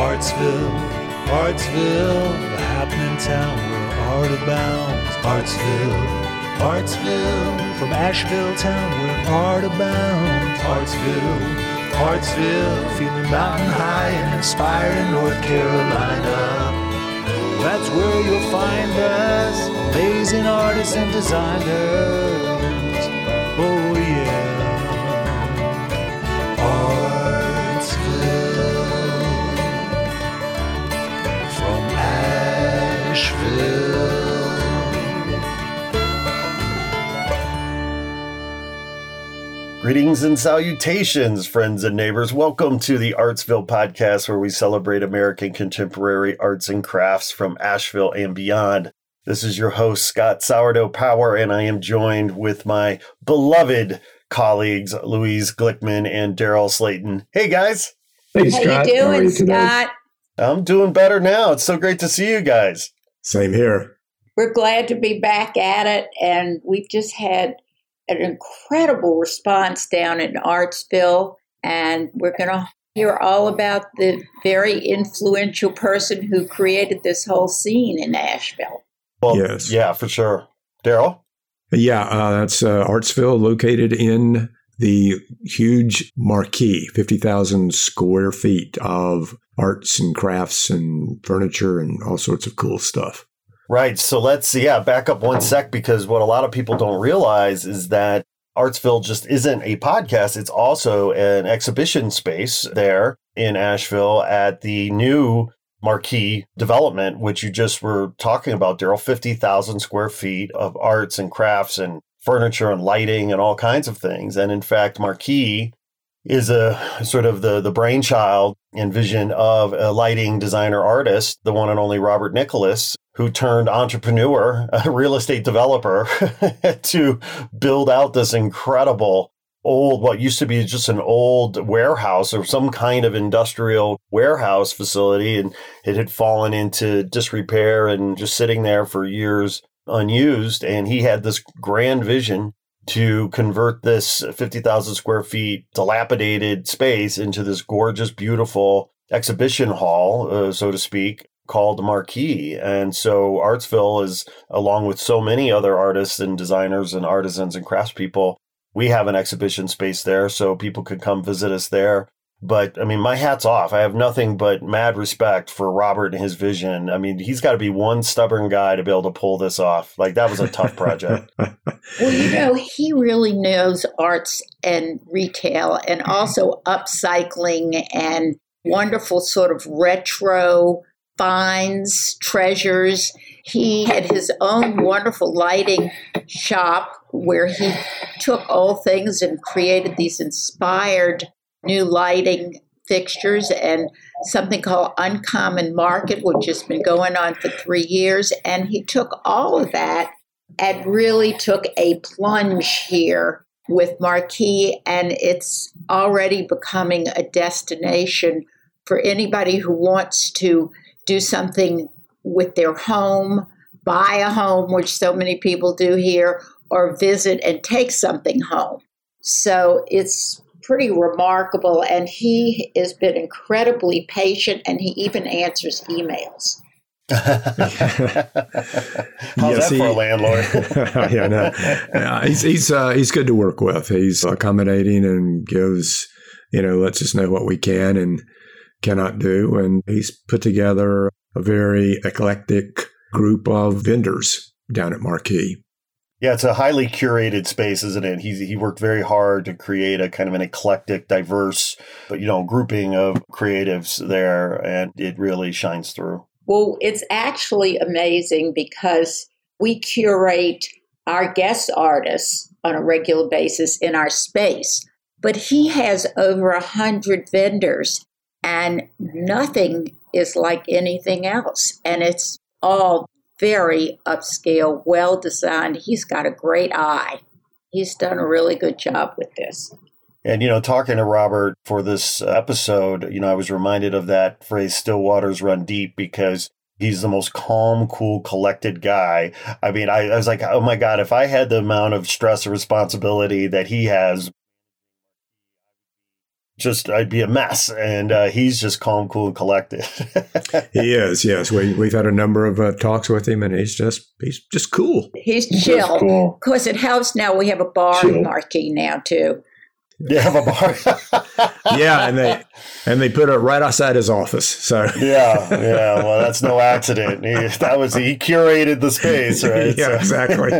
Artsville, Artsville, the happening town where art abounds. Artsville, Artsville, from Asheville town where art abounds. Artsville, Artsville, feeling mountain high and inspired in North Carolina. That's where you'll find us, amazing artists and designers. Greetings and salutations, friends and neighbors. Welcome to the Artsville podcast, where we celebrate American contemporary arts and crafts from Asheville and beyond. This is your host, Scott Sourdough Power, and I am joined with my beloved colleagues, Louise Glickman and Daryl Slayton. Hey, guys. Hey, How Scott. you How are doing, you today? Scott? I'm doing better now. It's so great to see you guys. Same here. We're glad to be back at it, and we've just had an incredible response down in Artsville, and we're going to hear all about the very influential person who created this whole scene in Asheville. Well, Yes. Yeah, for sure. Daryl? Yeah, uh, that's uh, Artsville, located in the huge marquee, 50,000 square feet of arts and crafts and furniture and all sorts of cool stuff. Right. So let's, yeah, back up one sec because what a lot of people don't realize is that Artsville just isn't a podcast. It's also an exhibition space there in Asheville at the new marquee development, which you just were talking about, Daryl 50,000 square feet of arts and crafts and furniture and lighting and all kinds of things. And in fact, Marquee is a sort of the, the brainchild and vision of a lighting designer artist, the one and only Robert Nicholas, who turned entrepreneur, a real estate developer, to build out this incredible old, what used to be just an old warehouse or some kind of industrial warehouse facility. And it had fallen into disrepair and just sitting there for years unused. And he had this grand vision to convert this 50,000 square feet dilapidated space into this gorgeous, beautiful exhibition hall, uh, so to speak, called Marquee. And so Artsville is, along with so many other artists and designers and artisans and craftspeople, we have an exhibition space there so people could come visit us there. But I mean, my hat's off. I have nothing but mad respect for Robert and his vision. I mean, he's got to be one stubborn guy to be able to pull this off. Like, that was a tough project. Well, you know, he really knows arts and retail and also upcycling and wonderful sort of retro finds, treasures. He had his own wonderful lighting shop where he took old things and created these inspired new lighting fixtures and something called Uncommon Market, which has been going on for three years. And he took all of that and really took a plunge here with Marquee, and it's already becoming a destination for anybody who wants to do something with their home, buy a home, which so many people do here, or visit and take something home. So it's pretty remarkable, and he has been incredibly patient, and he even answers emails. How's Yes, that for a landlord? yeah, no. Yeah, he's he's uh, he's good to work with. He's accommodating and gives you know lets us know what we can and cannot do, and he's put together a very eclectic group of vendors down at Marquee. Yeah, it's a highly curated space, isn't it? He he worked very hard to create a kind of an eclectic, diverse, you know, grouping of creatives there, and it really shines through. Well, it's actually amazing because we curate our guest artists on a regular basis in our space, but he has over a hundred vendors, and nothing is like anything else, and it's all very upscale, well designed. He's got a great eye. He's done a really good job with this. And you know, talking to Robert for this episode, you know, I was reminded of that phrase "still waters run deep" because he's the most calm, cool, collected guy. I mean, I, I was like, oh my god, if I had the amount of stress and responsibility that he has, just I'd be a mess. And uh, he's just calm, cool, and collected. he is. Yes, we we've had a number of uh, talks with him, and he's just he's just cool. He's chill. cool. Because at House now we have a bar Chill. marquee now too. You have a bar. Yeah, and they and they put it right outside his office. So yeah, yeah. Well, that's no accident. He, that was he curated the space, right? yeah, exactly.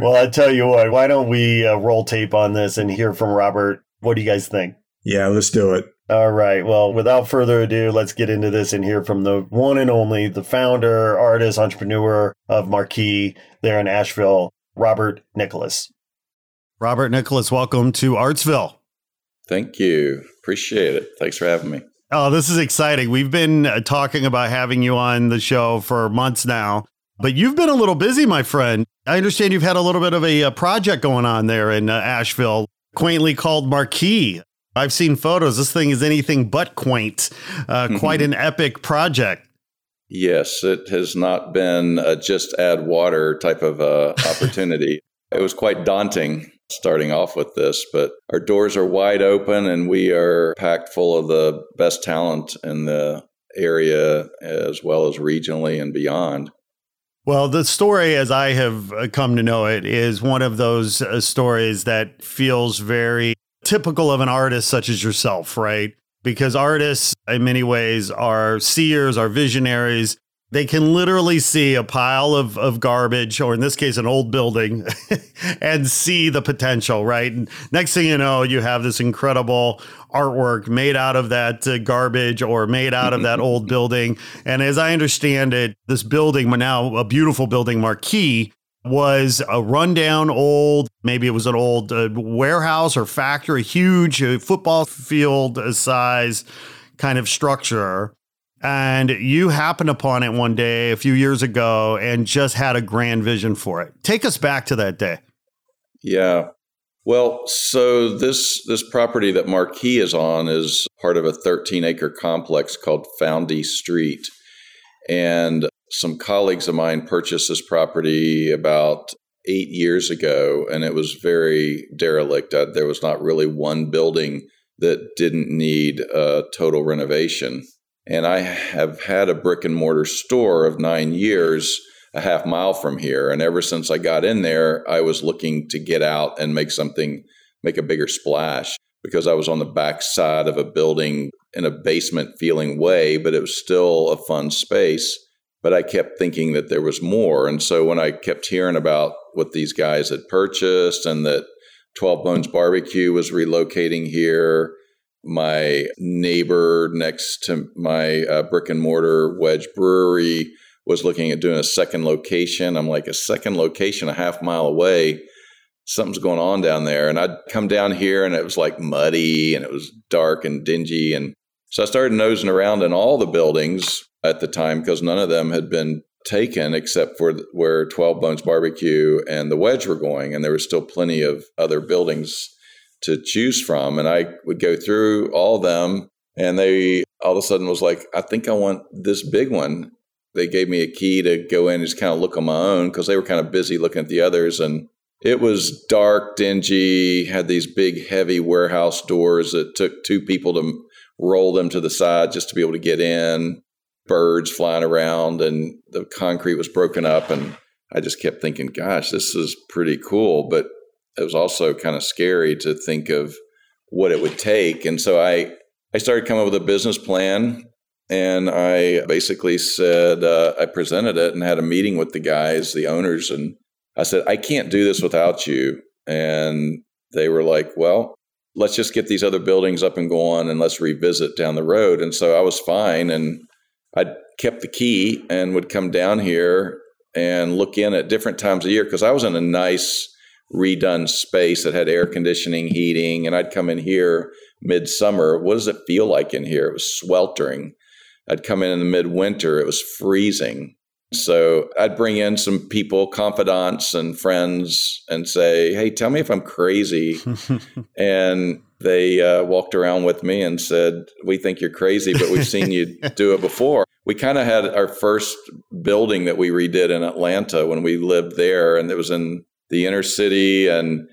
well, I tell you what. Why don't we uh, roll tape on this and hear from Robert? What do you guys think? yeah, let's do it. All right. Well, without further ado, let's get into this and hear from the one and only, the founder, artist, entrepreneur of Marquee there in Asheville, Robert Nicholas. Robert Nicholas, welcome to Artsville. Thank you. Appreciate it. Thanks for having me. Oh, this is exciting. We've been uh, talking about having you on the show for months now, but you've been a little busy, my friend. I understand you've had a little bit of a, uh project going on there in uh, Asheville, quaintly called Marquee. I've seen photos. This thing is anything but quaint. Uh, quite an epic project. Yes, it has not been a just add water type of uh, opportunity. it was quite daunting starting off with this, but our doors are wide open and we are packed full of the best talent in the area as well as regionally and beyond. Well, the story, as I have uh, come to know it, is one of those uh, stories that feels very typical of an artist such as yourself, right? Because artists, in many ways, are seers, are visionaries. They can literally see a pile of, of garbage, or in this case, an old building, and see the potential, right? And next thing you know, you have this incredible artwork made out of that uh, garbage or made out of that old building. And as I understand it, this building, now a beautiful building, Marquee, was a rundown old, maybe it was an old uh, warehouse or factory, huge uh, football field size kind of structure. And you happened upon it one day a few years ago and just had a grand vision for it. Take us back to that day. Yeah. Well, so this this property that Marquee is on is part of a 13 acre complex called Foundry Street, and some colleagues of mine purchased this property about eight years ago, and it was very derelict. Uh, There was not really one building that didn't need a total renovation. And I have had a brick and mortar store of nine years a half mile from here. And ever since I got in there, I was looking to get out and make something, make a bigger splash because I was on the back side of a building in a basement feeling way, but it was still a fun space. But I kept thinking that there was more. And so when I kept hearing about what these guys had purchased and that 12 Bones Barbecue was relocating here, my neighbor next to my uh, brick and mortar Wedge Brewery was looking at doing a second location. I'm like, a second location a half mile away. Something's going on down there. And I'd come down here and it was like muddy and it was dark and dingy. And so I started nosing around in all the buildings at the time because none of them had been taken except for where 12 Bones Barbecue and the Wedge were going. And there was still plenty of other buildings to choose from. And I would go through all of them and they all of a sudden was like, I think I want this big one. They gave me a key to go in and just kind of look on my own because they were kind of busy looking at the others. And it was dark, dingy, had these big, heavy warehouse doors that took two people to roll them to the side just to be able to get in, birds flying around, and the concrete was broken up. And I just kept thinking, gosh, this is pretty cool. But it was also kind of scary to think of what it would take. And so I, I started coming up with a business plan and I basically said, uh, I presented it and had a meeting with the guys, the owners, and I said, I can't do this without you. And they were like, well, let's just get these other buildings up and going and let's revisit down the road. And so I was fine. And I kept the key and would come down here and look in at different times of year because I was in a nice redone space that had air conditioning, heating, and I'd come in here midsummer. What does it feel like in here? It was sweltering. I'd come in in the midwinter, it was freezing. So I'd bring in some people, confidants and friends, and say, Hey, tell me if I'm crazy. and they uh, walked around with me and said, We think you're crazy, but we've seen you do it before. We kind of had our first building that we redid in Atlanta when we lived there, and it was in the inner city, and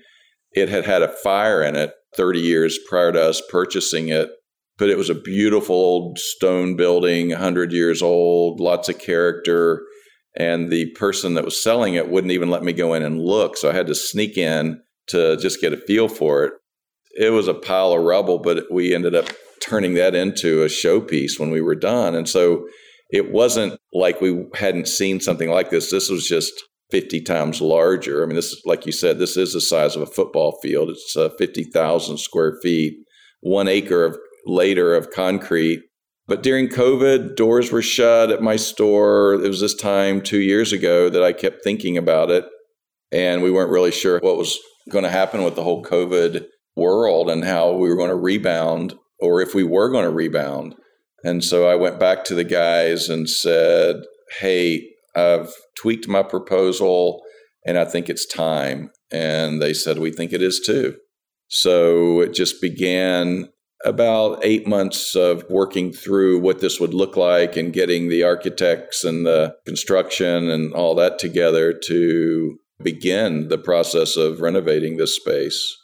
it had had a fire in it 30 years prior to us purchasing it. But it was a beautiful old stone building, 100 years old, lots of character. And the person that was selling it wouldn't even let me go in and look. So I had to sneak in to just get a feel for it. It was a pile of rubble, but we ended up turning that into a showpiece when we were done. And so it wasn't like we hadn't seen something like this. This was just 50 times larger. I mean, this is, like you said, this is the size of a football field. It's uh, 50,000 square feet, one acre of later of concrete. But during COVID, doors were shut at my store. It was this time two years ago that I kept thinking about it. And we weren't really sure what was going to happen with the whole COVID world and how we were going to rebound or if we were going to rebound. And so I went back to the guys and said, Hey, I've tweaked my proposal and I think it's time. And they said, We think it is too. So it just began about eight months of working through what this would look like and getting the architects and the construction and all that together to begin the process of renovating this space.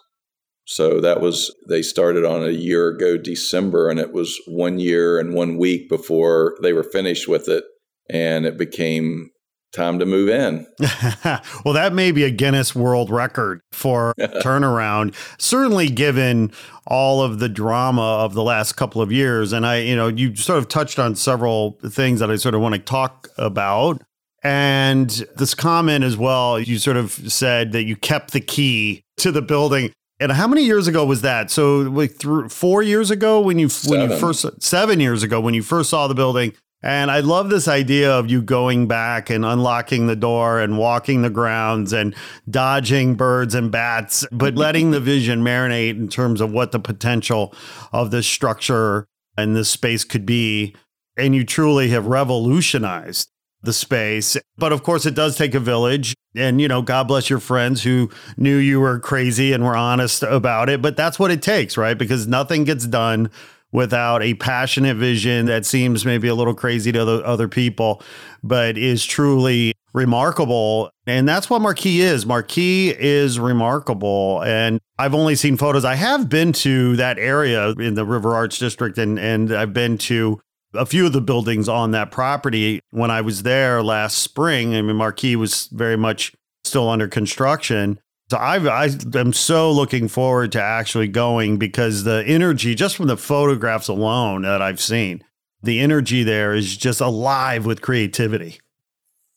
So that was, they started on a year ago, December, and it was one year and one week before they were finished with it. And it became time to move in. well, that may be a Guinness World Record for turnaround, certainly given all of the drama of the last couple of years. And I, you know, you sort of touched on several things that I sort of want to talk about. And this comment as well, you sort of said that you kept the key to the building. And how many years ago was that? So like through four years ago when you seven. when you first seven years ago when you first saw the building. And I love this idea of you going back and unlocking the door and walking the grounds and dodging birds and bats, but letting the vision marinate in terms of what the potential of this structure and this space could be. And you truly have revolutionized the space. But of course, it does take a village. And, you know, God bless your friends who knew you were crazy and were honest about it. But that's what it takes, right? Because nothing gets done without a passionate vision that seems maybe a little crazy to other, people, but is truly remarkable. And that's what Marquee is. Marquee is remarkable. And I've only seen photos. I have been to that area in the River Arts District and, and I've been to a few of the buildings on that property when I was there last spring. I mean, Marquee was very much still under construction. So I, I am so looking forward to actually going because the energy, just from the photographs alone that I've seen, the energy there is just alive with creativity.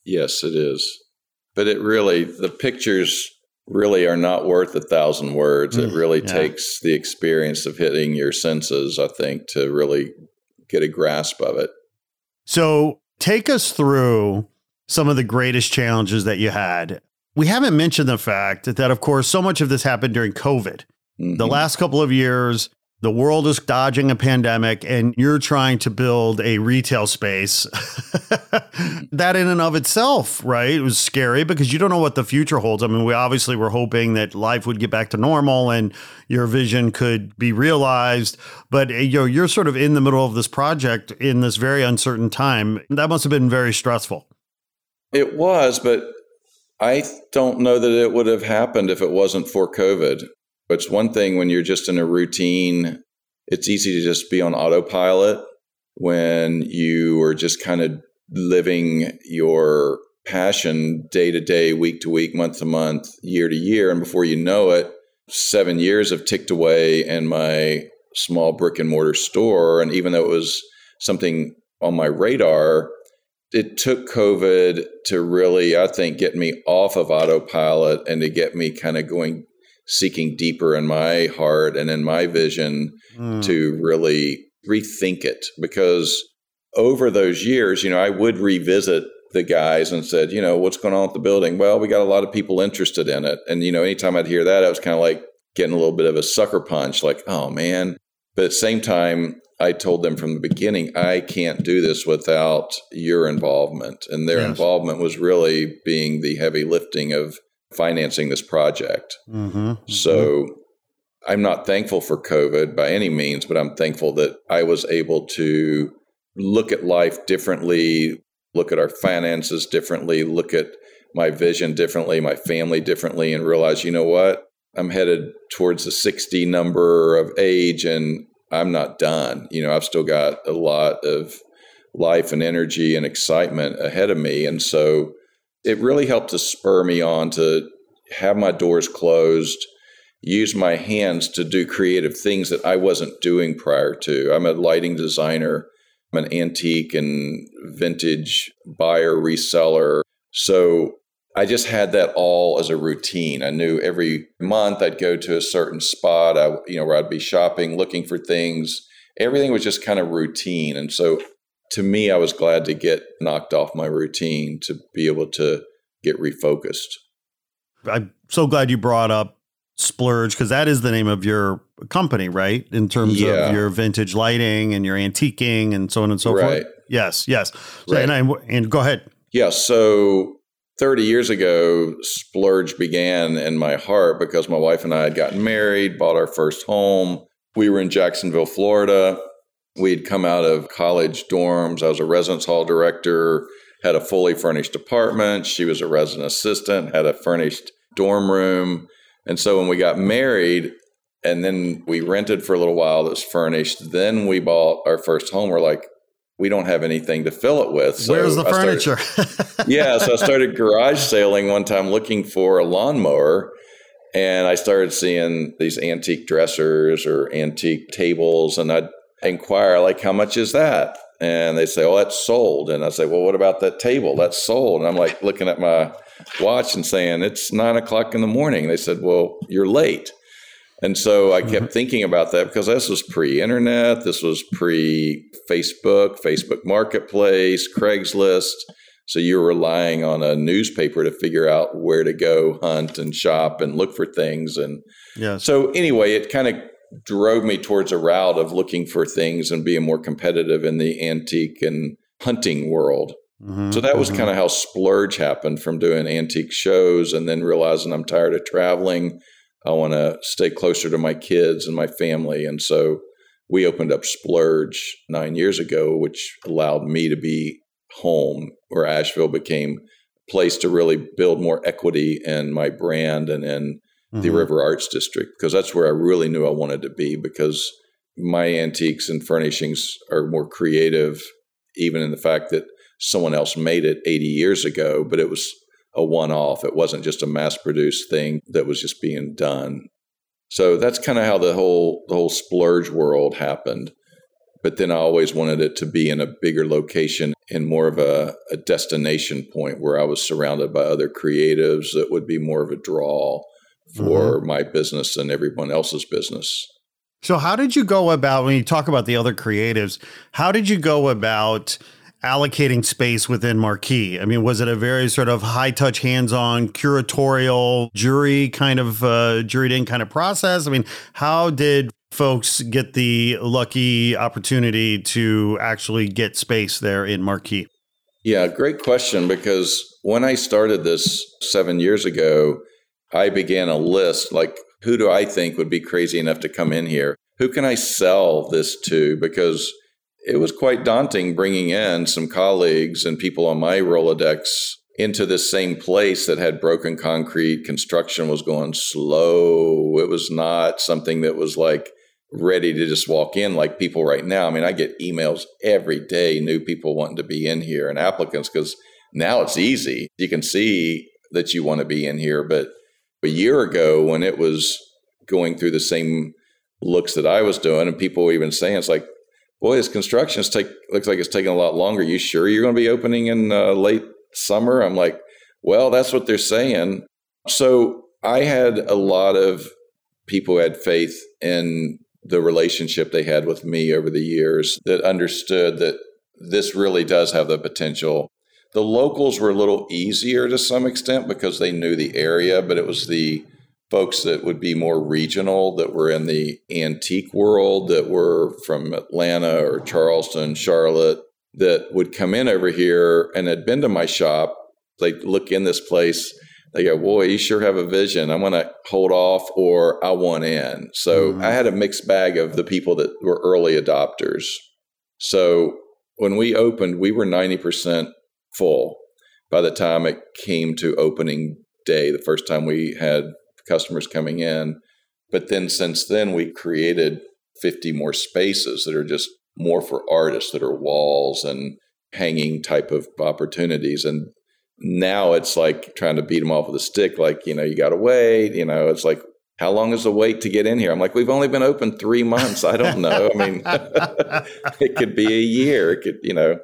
Yes, it is. But it really, the pictures really are not worth a thousand words. It mm, really yeah. takes the experience of hitting your senses, I think, to really get a grasp of it. So take us through some of the greatest challenges that you had we haven't mentioned the fact that, of course, so much of this happened during COVID. Mm-hmm. The last couple of years, the world is dodging a pandemic, and you're trying to build a retail space. that, in and of itself, right, it was scary because you don't know what the future holds. I mean, we obviously were hoping that life would get back to normal and your vision could be realized. But you know, you're sort of in the middle of this project in this very uncertain time. That must have been very stressful. It was, but I don't know that it would have happened if it wasn't for COVID. But it's one thing when you're just in a routine, it's easy to just be on autopilot when you are just kind of living your passion day to day, week to week, month to month, year to year. And before you know it, seven years have ticked away in my small brick and mortar store. And even though it was something on my radar, it took COVID to really, I think, get me off of autopilot and to get me kind of going, seeking deeper in my heart and in my vision mm. to really rethink it. Because over those years, you know, I would revisit the guys and said, you know, what's going on with the building? Well, we got a lot of people interested in it. And, you know, anytime I'd hear that, I was kind of like getting a little bit of a sucker punch, like, oh man. But at the same time, I told them from the beginning, I can't do this without your involvement. And their yes. involvement was really being the heavy lifting of financing this project. Mm-hmm, mm-hmm. So I'm not thankful for COVID by any means, but I'm thankful that I was able to look at life differently, look at our finances differently, look at my vision differently, my family differently, and realize, you know what? I'm headed towards the 60 number of age and I'm not done. You know, I've still got a lot of life and energy and excitement ahead of me. And so it really helped to spur me on to have my doors closed, use my hands to do creative things that I wasn't doing prior to. I'm a lighting designer, I'm an antique and vintage buyer, reseller. So I just had that all as a routine. I knew every month I'd go to a certain spot, I, you know, where I'd be shopping, looking for things. Everything was just kind of routine. And so to me, I was glad to get knocked off my routine to be able to get refocused. I'm so glad you brought up Splurge because that is the name of your company, right? In terms Yeah. of your vintage lighting and your antiquing and so on and so Right. forth. Yes, yes. So, Right. and I and go ahead. Yeah, so 30 years ago, Splurge began in my heart because my wife and I had gotten married, bought our first home. We were in Jacksonville, Florida. We'd come out of college dorms. I was a residence hall director, had a fully furnished apartment. She was a resident assistant, had a furnished dorm room. And so when we got married, and then we rented for a little while that was furnished, then we bought our first home. We're like, we don't have anything to fill it with. So Where's the I started- furniture? yeah, so I started garage sailing one time looking for a lawnmower. And I started seeing these antique dressers or antique tables. And I'd inquire, like, how much is that? And they say, oh, that's sold. And I say, well, what about that table? That's sold. And I'm like looking at my watch and saying, it's nine o'clock in the morning. They said, well, you're late. And so I kept thinking about that because this was pre internet, this was pre Facebook, Facebook Marketplace, Craigslist. So you're relying on a newspaper to figure out where to go hunt and shop and look for things. And yes. so, anyway, it kind of drove me towards a route of looking for things and being more competitive in the antique and hunting world. Mhm, So that was mhm. kind of how Splurge happened from doing antique shows and then realizing I'm tired of traveling. I want to stay closer to my kids and my family. And so we opened up Splurge nine years ago, which allowed me to be home where Asheville became a place to really build more equity in my brand and in the Mhm. River Arts District because that's where I really knew I wanted to be because my antiques and furnishings are more creative, even in the fact that someone else made it 80 years ago, but it was a one off. It wasn't just a mass produced thing that was just being done. So that's kind of how the whole the whole splurge world happened. But then I always wanted it to be in a bigger location and more of a, a destination point where I was surrounded by other creatives that would be more of a draw for mm-hmm. my business and everyone else's business. So, how did you go about when you talk about the other creatives? How did you go about allocating space within Marquee? I mean, was it a very sort of high touch, hands on, curatorial, jury kind of uh, juried in kind of process? I mean, how did folks get the lucky opportunity to actually get space there in Marquee? Yeah, great question. Because when I started this seven years ago, I began a list like, who do I think would be crazy enough to come in here? Who can I sell this to? Because it was quite daunting bringing in some colleagues and people on my Rolodex into this same place that had broken concrete. Construction was going slow. It was not something that was like ready to just walk in like people right now. I mean, I get emails every day, new people wanting to be in here and applicants because now it's easy. You can see that you want to be in here. But a year ago, when it was going through the same looks that I was doing, and people were even saying, it's like, boy, this construction take, looks like it's taking a lot longer. You sure you're going to be opening in uh, late summer? I'm like, well, that's what they're saying. So I had a lot of people had faith in the relationship they had with me over the years that understood that this really does have the potential. The locals were a little easier to some extent because they knew the area, but it was the folks that would be more regional that were in the antique world that were from Atlanta or Charleston, Charlotte that would come in over here and had been to my shop. They look in this place, they go, Boy, you sure have a vision. I'm going to hold off or I want in. So Mhm. I had a mixed bag of the people that were early adopters. So when we opened, we were 90% full by the time it came to opening day, the first time we had customers coming in. But then since then, we created 50 more spaces that are just more for artists that are walls and hanging type of opportunities. And now it's like trying to beat them off with a stick, like, you know, you got to wait. You know, it's like, how long is the wait to get in here? I'm like, we've only been open three months. I don't know. I mean, it could be a year. It could, you know.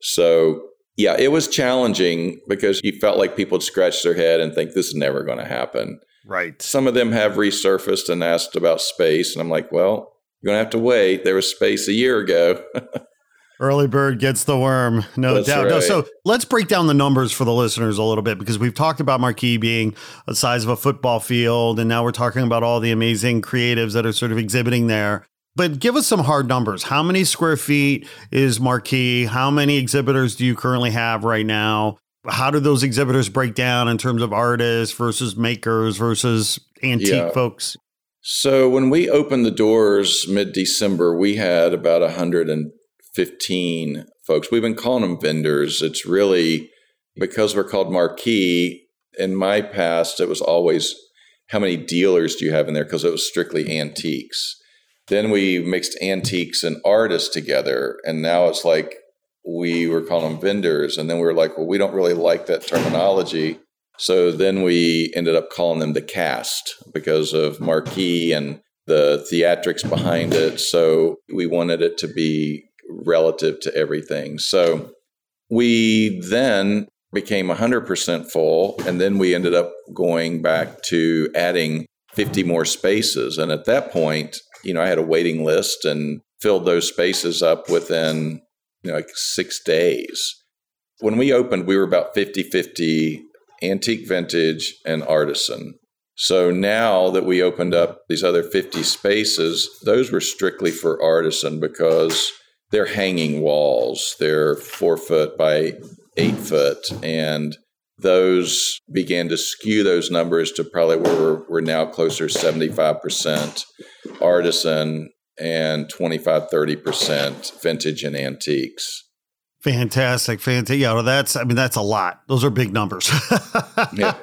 So, yeah, it was challenging because you felt like people would scratch their head and think this is never going to happen. Right. Some of them have resurfaced and asked about space. And I'm like, well, you're going to have to wait. There was space a year ago. Early bird gets the worm, no That's doubt. No, so let's break down the numbers for the listeners a little bit because we've talked about Marquee being the size of a football field, and now we're talking about all the amazing creatives that are sort of exhibiting there. But give us some hard numbers. How many square feet is Marquee? How many exhibitors do you currently have right now? How do those exhibitors break down in terms of artists versus makers versus antique Yeah. folks? So when we opened the doors mid December, we had about 115 folks. We've been calling them vendors. It's really because we're called Marquee. In my past, it was always how many dealers do you have in there because it was strictly antiques. Then we mixed antiques and artists together, and now it's like we were calling them vendors. And then we were like, well, we don't really like that terminology. So then we ended up calling them the cast because of Marquee and the theatrics behind it. So we wanted it to be relative to everything. So we then became 100% full. And then we ended up going back to adding 50 more spaces. And at that point, you know, I had a waiting list and filled those spaces up within, you know, like six days. When we opened, we were about 50 50 antique vintage and artisan. So now that we opened up these other 50 spaces, those were strictly for artisan because they're hanging walls. They're four foot by eight foot. And those began to skew those numbers to probably where we're, we're now closer 75% artisan and 25, 30% vintage and antiques. Fantastic, fantastic. Yeah, well, that's I mean that's a lot. Those are big numbers. Yeah.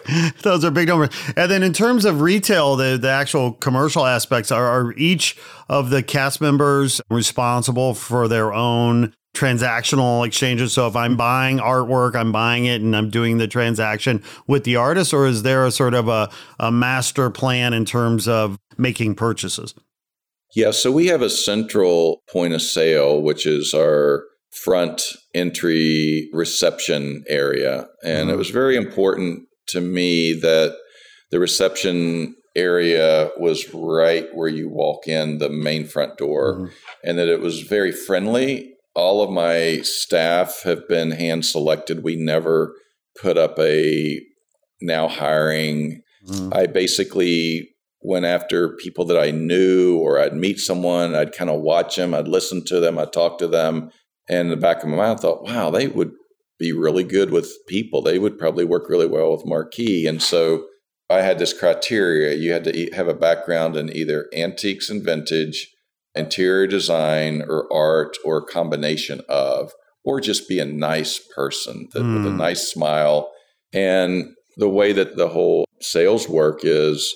Those are big numbers. And then in terms of retail, the the actual commercial aspects are, are each of the cast members responsible for their own transactional exchanges. So if I'm buying artwork, I'm buying it and I'm doing the transaction with the artist, or is there a sort of a, a master plan in terms of making purchases? Yeah, so we have a central point of sale, which is our front entry reception area. And it mm-hmm. was very important to me that the reception area was right where you walk in the main front door mm-hmm. and that it was very friendly. All of my staff have been hand selected. We never put up a now hiring. Mm-hmm. I basically went after people that I knew, or I'd meet someone, I'd kind of watch them, I'd listen to them, I'd talk to them. And in the back of my mind, I thought, wow, they would be really good with people. They would probably work really well with Marquee. And so I had this criteria. You had to have a background in either antiques and vintage, interior design, or art, or a combination of, or just be a nice person that, with a Mm. nice smile. And the way that the whole sales work is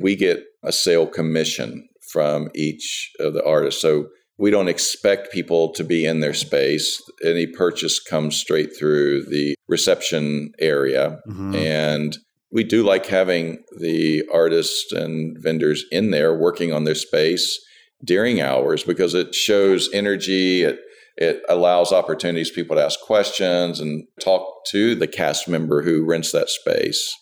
we get a sale commission from each of the artists. So we don't expect people to be in their space. Any purchase comes straight through the reception area. Mhm. And we do like having the artists and vendors in there working on their space during hours because it shows energy. It it allows opportunities for people to ask questions and talk to the cast member who rents that space.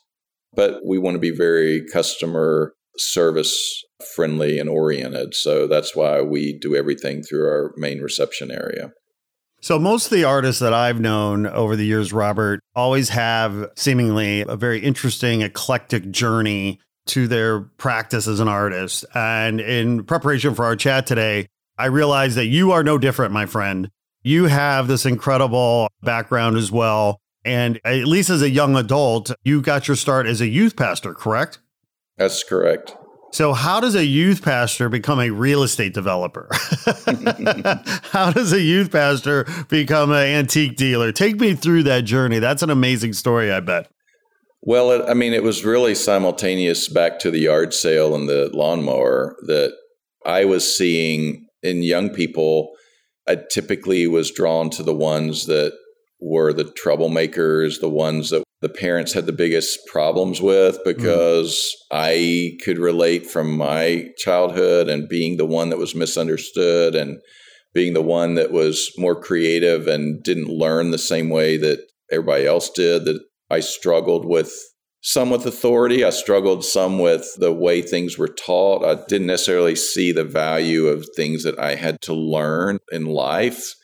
But we want to be very customer service friendly and oriented. So that's why we do everything through our main reception area. So most of the artists that I've known over the years, Robert, always have seemingly a very interesting, eclectic journey to their practice as an artist. And in preparation for our chat today, I realized that you are no different, my friend. You have this incredible background as well. And at least as a young adult, you got your start as a youth pastor, correct? That's correct. So, how does a youth pastor become a real estate developer? how does a youth pastor become an antique dealer? Take me through that journey. That's an amazing story, I bet. Well, it, I mean, it was really simultaneous back to the yard sale and the lawnmower that I was seeing in young people. I typically was drawn to the ones that were the troublemakers, the ones that the parents had the biggest problems with mm-hmm. because mm. I could relate from my childhood and being the one that was misunderstood and being the one that was more creative and didn't learn the same way that everybody else did that I struggled with some with authority. I struggled some with the way things were taught. I didn't necessarily see the value of things that I had to learn in life,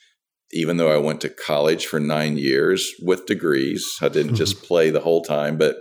even though I went to college for nine years with degrees. I didn't mm-hmm. just play the whole time, but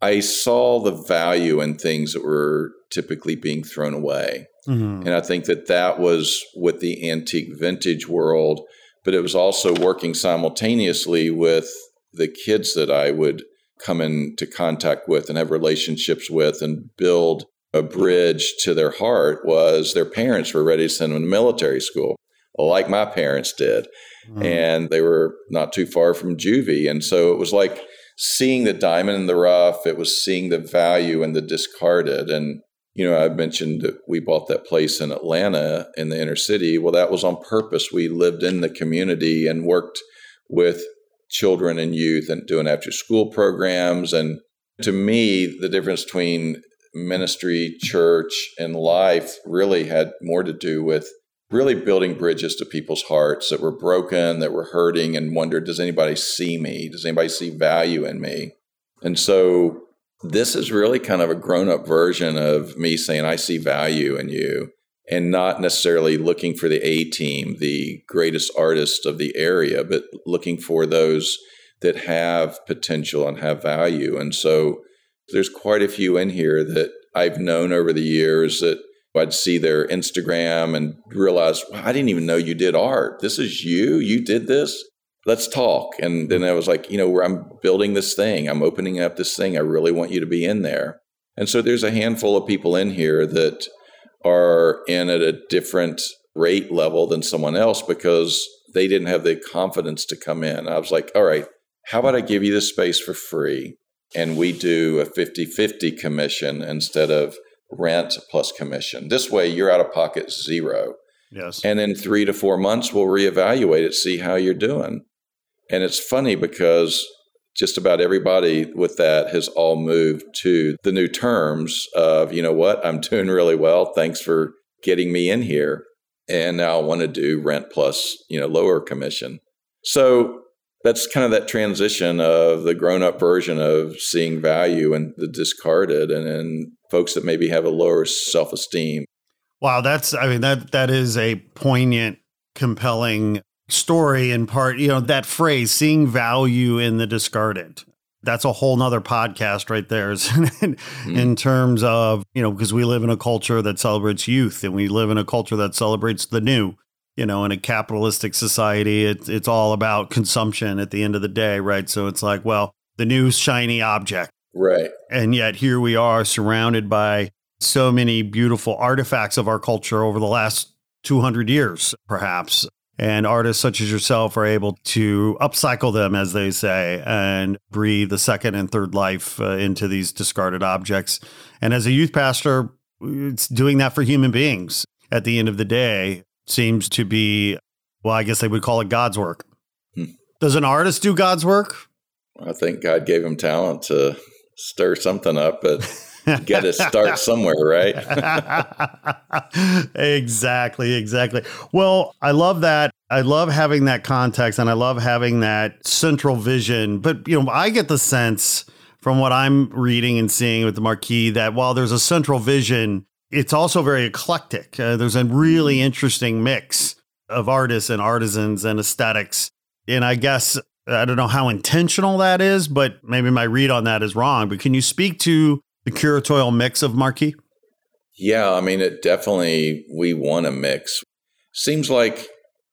I saw the value in things that were typically being thrown away. Mm-hmm. And I think that that was with the antique vintage world, but it was also working simultaneously with the kids that I would come into contact with and have relationships with and build a bridge to their heart was their parents were ready to send them to military school, like my parents did. Mm. And they were not too far from juvie. And so it was like seeing the diamond in the rough, it was seeing the value in the discarded. And, you know, I mentioned that we bought that place in Atlanta in the inner city. Well, that was on purpose. We lived in the community and worked with children and youth and doing after school programs. And to me, the difference between ministry, church, and life really had more to do with really building bridges to people's hearts that were broken, that were hurting, and wondered, does anybody see me? Does anybody see value in me? And so this is really kind of a grown up version of me saying, I see value in you and not necessarily looking for the A team, the greatest artist of the area, but looking for those that have potential and have value. And so there's quite a few in here that I've known over the years that I'd see their Instagram and realize, I didn't even know you did art. This is you. You did this. Let's talk. And then I was like, you know, where I'm building this thing. I'm opening up this thing. I really want you to be in there. And so there's a handful of people in here that are in at a different rate level than someone else because they didn't have the confidence to come in. I was like, all right, how about I give you this space for free and we do a 50 50 commission instead of rent plus commission. This way, you're out of pocket zero. Yes. And in three to four months, we'll reevaluate it, see how you're doing. And it's funny because just about everybody with that has all moved to the new terms of, you know what, I'm doing really well. Thanks for getting me in here. And now I want to do rent plus, you know, lower commission. So that's kind of that transition of the grown up version of seeing value and the discarded and, and folks that maybe have a lower self esteem. Wow, that's I mean that that is a poignant, compelling story in part, you know, that phrase, seeing value in the discarded. That's a whole nother podcast right there in, mm. in terms of, you know, because we live in a culture that celebrates youth and we live in a culture that celebrates the new. You know, in a capitalistic society, it's it's all about consumption at the end of the day, right? So it's like, well, the new shiny object. Right. And yet here we are surrounded by so many beautiful artifacts of our culture over the last 200 years, perhaps, and artists such as yourself are able to upcycle them, as they say, and breathe a second and third life uh, into these discarded objects. And as a youth pastor, it's doing that for human beings at the end of the day seems to be, well, I guess they would call it God's work. Hmm. Does an artist do God's work? I think God gave him talent to stir something up, but get to start somewhere, right? exactly, exactly. Well, I love that. I love having that context and I love having that central vision. But, you know, I get the sense from what I'm reading and seeing with the marquee that while there's a central vision, it's also very eclectic. Uh, there's a really interesting mix of artists and artisans and aesthetics. And I guess I don't know how intentional that is, but maybe my read on that is wrong. But can you speak to the curatorial mix of Marquee? Yeah, I mean, it definitely, we want a mix. Seems like,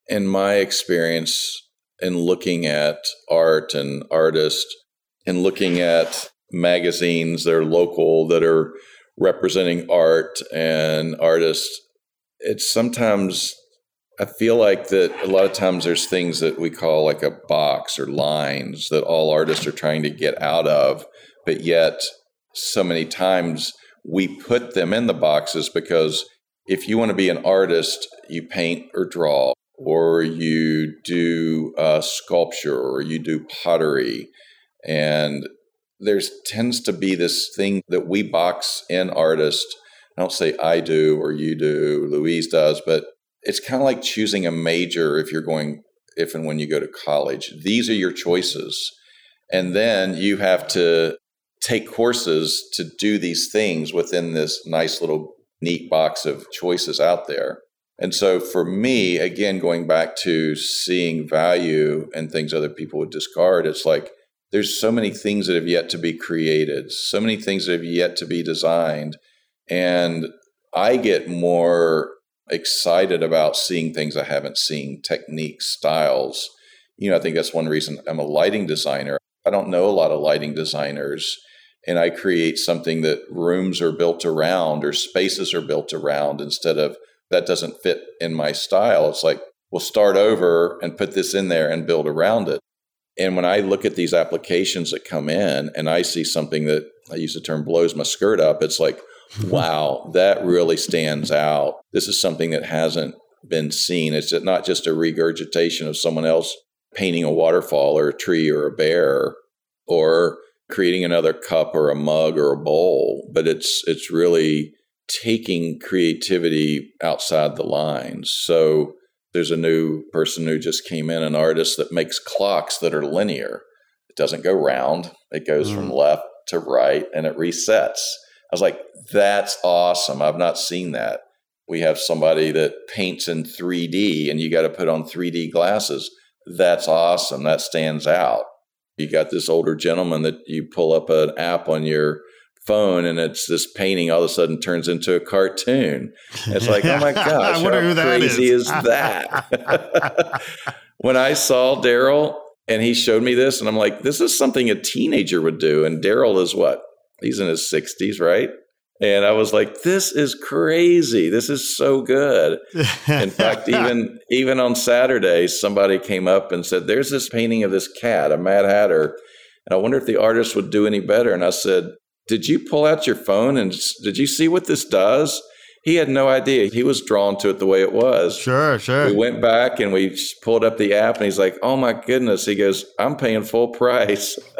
in my experience, in looking at art and artists and looking at magazines that are local that are representing art and artists, it's sometimes I feel like that a lot of times there's things that we call like a box or lines that all artists are trying to get out of, but yet so many times we put them in the boxes because if you want to be an artist, you paint or draw, or you do uh, sculpture, or you do pottery, and there's tends to be this thing that we box in artists. I don't say I do or you do, Louise does, but it's kind of like choosing a major if you're going if and when you go to college. These are your choices. And then you have to take courses to do these things within this nice little neat box of choices out there. And so for me, again, going back to seeing value and things other people would discard, it's like there's so many things that have yet to be created, so many things that have yet to be designed. And I get more excited about seeing things I haven't seen, techniques, styles. You know, I think that's one reason I'm a lighting designer. I don't know a lot of lighting designers and I create something that rooms are built around or spaces are built around instead of that doesn't fit in my style. It's like, we'll start over and put this in there and build around it. And when I look at these applications that come in and I see something that I use the term blows my skirt up, it's like, wow, that really stands out. This is something that hasn't been seen. It's not just a regurgitation of someone else painting a waterfall or a tree or a bear or creating another cup or a mug or a bowl, but it's it's really taking creativity outside the lines. So there's a new person who just came in, an artist that makes clocks that are linear. It doesn't go round. It goes mm. from left to right and it resets. I was like, that's awesome. I've not seen that. We have somebody that paints in 3D and you got to put on 3D glasses. That's awesome. That stands out. You got this older gentleman that you pull up an app on your phone and it's this painting all of a sudden turns into a cartoon. It's like, oh my gosh, how crazy is, is that? when I saw Daryl and he showed me this, and I'm like, this is something a teenager would do. And Daryl is what? He's in his 60s, right? And I was like, this is crazy. This is so good. In fact, even even on Saturday, somebody came up and said, There's this painting of this cat, a Mad Hatter. And I wonder if the artist would do any better. And I said, Did you pull out your phone and did you see what this does? he had no idea. He was drawn to it the way it was. Sure, sure. We went back and we pulled up the app and he's like, oh my goodness. He goes, I'm paying full price.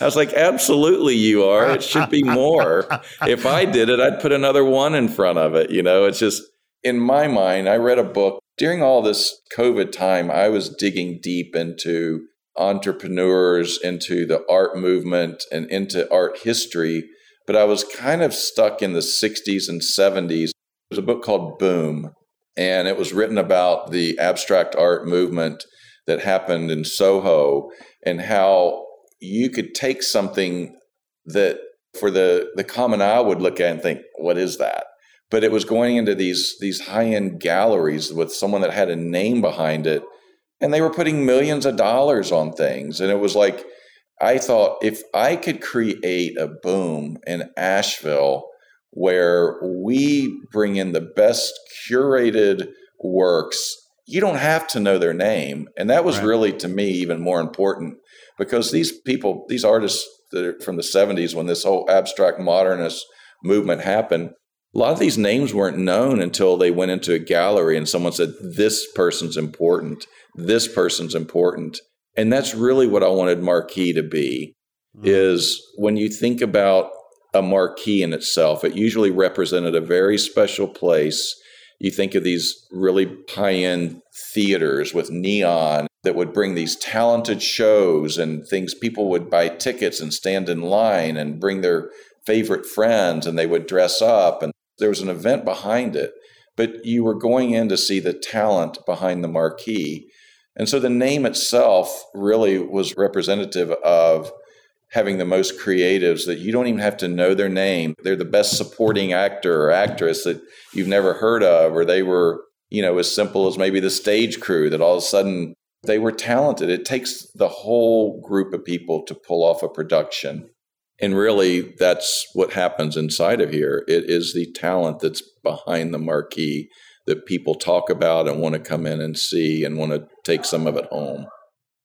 I was like, absolutely you are. It should be more. if I did it, I'd put another one in front of it. You know, it's just in my mind, I read a book during all this COVID time, I was digging deep into entrepreneurs, into the art movement and into art history but I was kind of stuck in the 60s and 70s. There's a book called Boom, and it was written about the abstract art movement that happened in Soho and how you could take something that for the, the common eye would look at and think, what is that? But it was going into these these high end galleries with someone that had a name behind it, and they were putting millions of dollars on things. And it was like I thought if I could create a boom in Asheville where we bring in the best curated works, you don't have to know their name. And that was right. really, to me, even more important because these people, these artists that are from the 70s, when this whole abstract modernist movement happened, a lot of these names weren't known until they went into a gallery and someone said, This person's important. This person's important. And that's really what I wanted Marquee to be mm-hmm. is when you think about a marquee in itself, it usually represented a very special place. You think of these really high end theaters with neon that would bring these talented shows and things. People would buy tickets and stand in line and bring their favorite friends and they would dress up. And there was an event behind it. But you were going in to see the talent behind the marquee. And so the name itself really was representative of having the most creatives that you don't even have to know their name. They're the best supporting actor or actress that you've never heard of, or they were, you know, as simple as maybe the stage crew that all of a sudden they were talented. It takes the whole group of people to pull off a production. And really, that's what happens inside of here. It is the talent that's behind the marquee that people talk about and want to come in and see and want to take some of it home.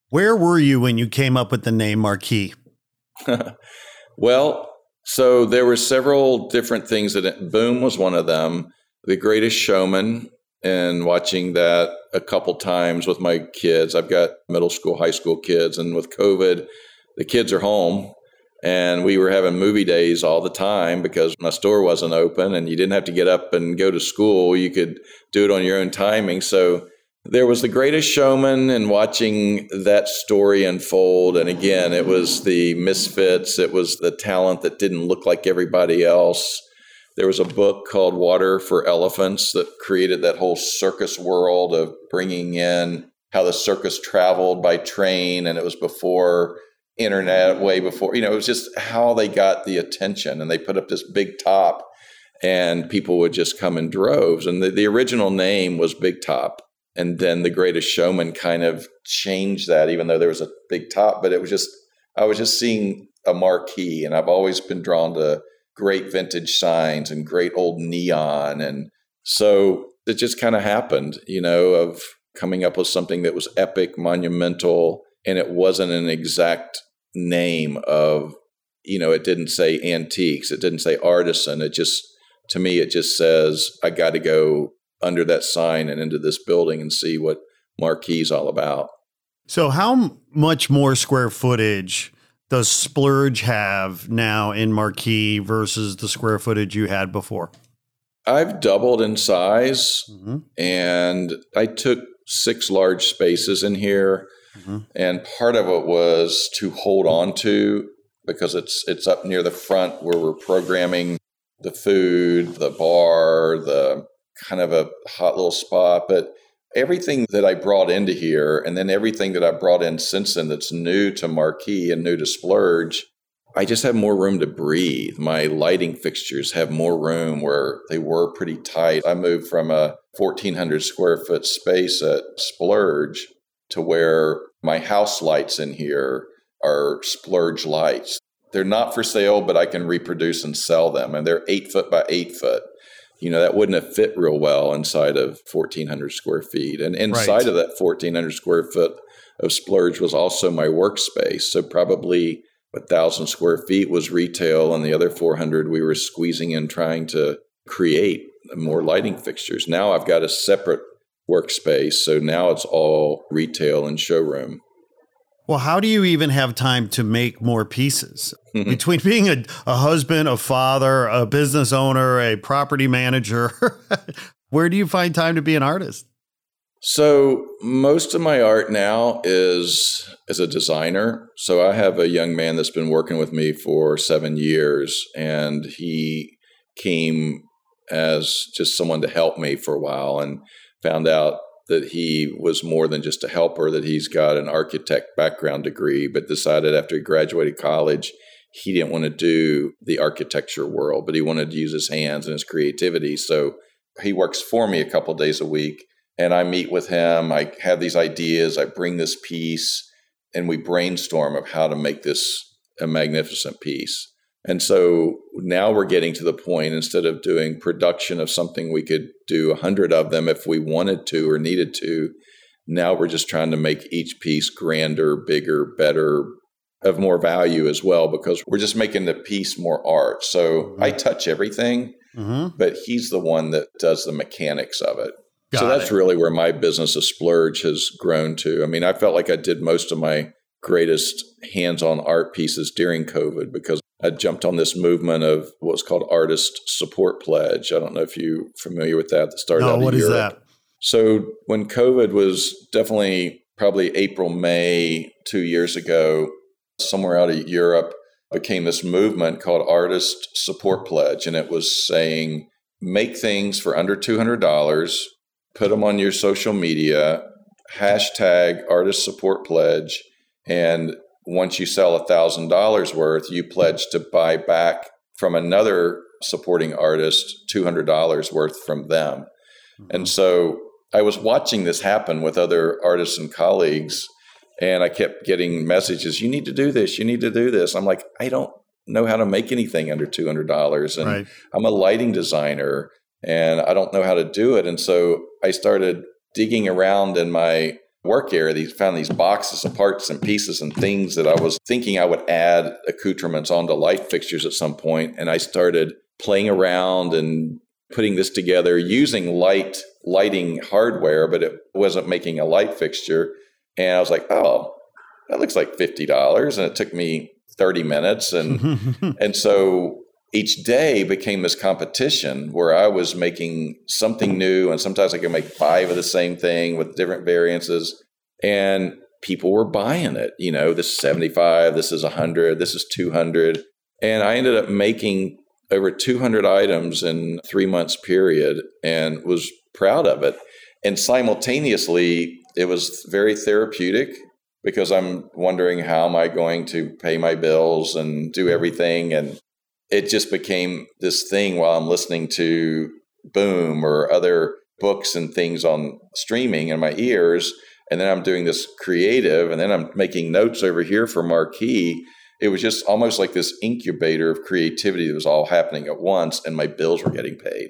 Where were you when you came up with the name Marquee? well, so there were several different things that Boom was one of them. The Greatest Showman, and watching that a couple times with my kids. I've got middle school, high school kids, and with COVID, the kids are home. And we were having movie days all the time because my store wasn't open and you didn't have to get up and go to school. You could do it on your own timing. So there was the greatest showman and watching that story unfold and again it was the misfits it was the talent that didn't look like everybody else there was a book called water for elephants that created that whole circus world of bringing in how the circus traveled by train and it was before internet way before you know it was just how they got the attention and they put up this big top and people would just come in droves and the, the original name was big top and then the greatest showman kind of changed that even though there was a big top but it was just i was just seeing a marquee and i've always been drawn to great vintage signs and great old neon and so it just kind of happened you know of coming up with something that was epic monumental and it wasn't an exact name of you know it didn't say antiques it didn't say artisan it just to me it just says i got to go under that sign and into this building and see what Marquee's all about. So, how much more square footage does Splurge have now in Marquee versus the square footage you had before? I've doubled in size mm-hmm. and I took six large spaces in here. Mm-hmm. And part of it was to hold on to because it's it's up near the front where we're programming the food, the bar, the kind of a hot little spot. But everything that I brought into here, and then everything that I brought in since then that's new to Marquee and new to Splurge, I just have more room to breathe. My lighting fixtures have more room where they were pretty tight. I moved from a 1,400 square foot space at Splurge to where my house lights in here are Splurge lights. They're not for sale, but I can reproduce and sell them. And they're eight foot by eight foot you know that wouldn't have fit real well inside of 1400 square feet and inside right. of that 1400 square foot of splurge was also my workspace so probably a thousand square feet was retail and the other 400 we were squeezing in trying to create more lighting fixtures now i've got a separate workspace so now it's all retail and showroom well, how do you even have time to make more pieces? Mm-hmm. Between being a, a husband, a father, a business owner, a property manager, where do you find time to be an artist? So most of my art now is as a designer. So I have a young man that's been working with me for seven years, and he came as just someone to help me for a while, and found out that he was more than just a helper, that he's got an architect background degree, but decided after he graduated college, he didn't want to do the architecture world, but he wanted to use his hands and his creativity. So he works for me a couple days a week, and I meet with him. I have these ideas, I bring this piece, and we brainstorm of how to make this a magnificent piece. And so now we're getting to the point instead of doing production of something we could do a hundred of them if we wanted to or needed to. Now we're just trying to make each piece grander, bigger, better, of more value as well because we're just making the piece more art. So mm-hmm. I touch everything, mm-hmm. but he's the one that does the mechanics of it. Got so that's it. really where my business of Splurge has grown to. I mean, I felt like I did most of my greatest hands on art pieces during COVID because I jumped on this movement of what's called Artist Support Pledge. I don't know if you're familiar with that. That started no, out what is that? So when COVID was definitely probably April, May two years ago, somewhere out of Europe became this movement called Artist Support Pledge, and it was saying make things for under two hundred dollars, put them on your social media, hashtag Artist Support Pledge, and once you sell a thousand dollars worth, you pledge to buy back from another supporting artist two hundred dollars worth from them. Mm-hmm. And so I was watching this happen with other artists and colleagues, and I kept getting messages, "You need to do this. You need to do this." I'm like, I don't know how to make anything under two hundred dollars, and right. I'm a lighting designer. and I don't know how to do it. And so I started digging around in my work area. These found these boxes of parts and pieces and things that I was thinking I would add accoutrements onto light fixtures at some point. And I started playing around and putting this together using light lighting hardware, but it wasn't making a light fixture. And I was like, oh, that looks like fifty dollars. And it took me 30 minutes. And and so each day became this competition where I was making something new, and sometimes I could make five of the same thing with different variances, and people were buying it. You know, this is 75, this is 100, this is 200. And I ended up making over 200 items in three months period and was proud of it. And simultaneously, it was very therapeutic because I'm wondering how am I going to pay my bills and do everything. And it just became this thing while I'm listening to Boom or other books and things on streaming in my ears. And then I'm doing this creative, and then I'm making notes over here for Marquee. It was just almost like this incubator of creativity that was all happening at once, and my bills were getting paid.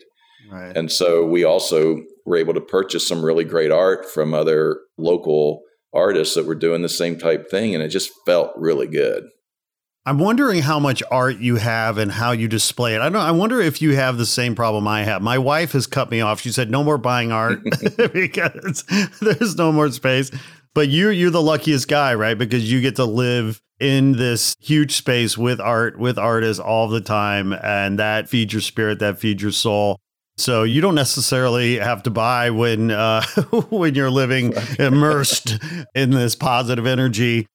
Right. And so we also were able to purchase some really great art from other local artists that were doing the same type thing, and it just felt really good. I'm wondering how much art you have and how you display it. I don't. I wonder if you have the same problem I have. My wife has cut me off. She said no more buying art because there's no more space. But you you're the luckiest guy, right? Because you get to live in this huge space with art, with artists all the time, and that feeds your spirit, that feeds your soul. So you don't necessarily have to buy when uh, when you're living immersed in this positive energy.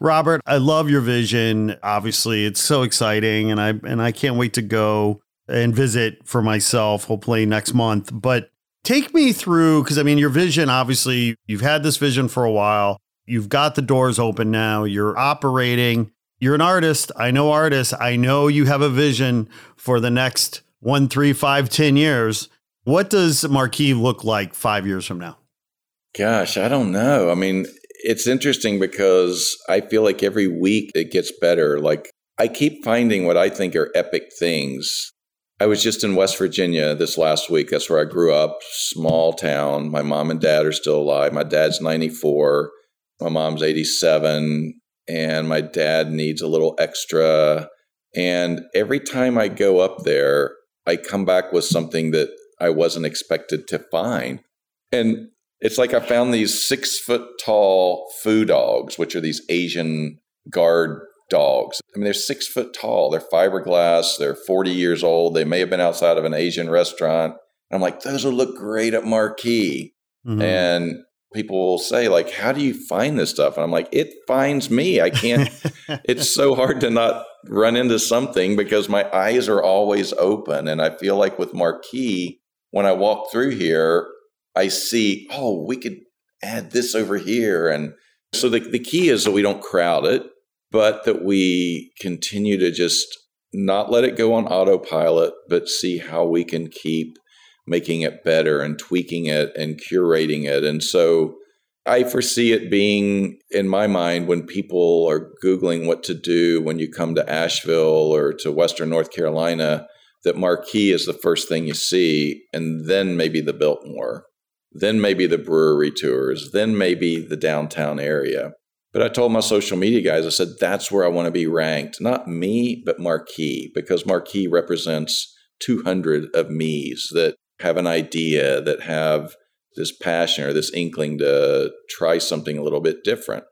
Robert, I love your vision. Obviously, it's so exciting, and I and I can't wait to go and visit for myself. Hopefully next month. But take me through because I mean, your vision. Obviously, you've had this vision for a while. You've got the doors open now. You're operating. You're an artist. I know artists. I know you have a vision for the next one, three, five, ten years. What does Marquee look like five years from now? Gosh, I don't know. I mean, it's interesting because I feel like every week it gets better. Like I keep finding what I think are epic things. I was just in West Virginia this last week. That's where I grew up, small town. My mom and dad are still alive. My dad's 94, my mom's 87, and my dad needs a little extra. And every time I go up there, I come back with something that I wasn't expected to find. And it's like I found these six foot tall foo dogs, which are these Asian guard dogs. I mean, they're six foot tall. They're fiberglass. They're 40 years old. They may have been outside of an Asian restaurant. I'm like, those will look great at Marquee. Mm-hmm. And people will say, like, how do you find this stuff? And I'm like, it finds me. I can't, it's so hard to not run into something because my eyes are always open. And I feel like with Marquee, when I walk through here, I see, oh, we could add this over here. And so the, the key is that we don't crowd it, but that we continue to just not let it go on autopilot, but see how we can keep making it better and tweaking it and curating it. And so I foresee it being in my mind when people are Googling what to do when you come to Asheville or to Western North Carolina, that Marquee is the first thing you see, and then maybe the Biltmore then maybe the brewery tours, then maybe the downtown area. But I told my social media guys, I said, that's where I want to be ranked. Not me, but Marquee, because Marquee represents 200 of me's that have an idea, that have this passion or this inkling to try something a little bit different.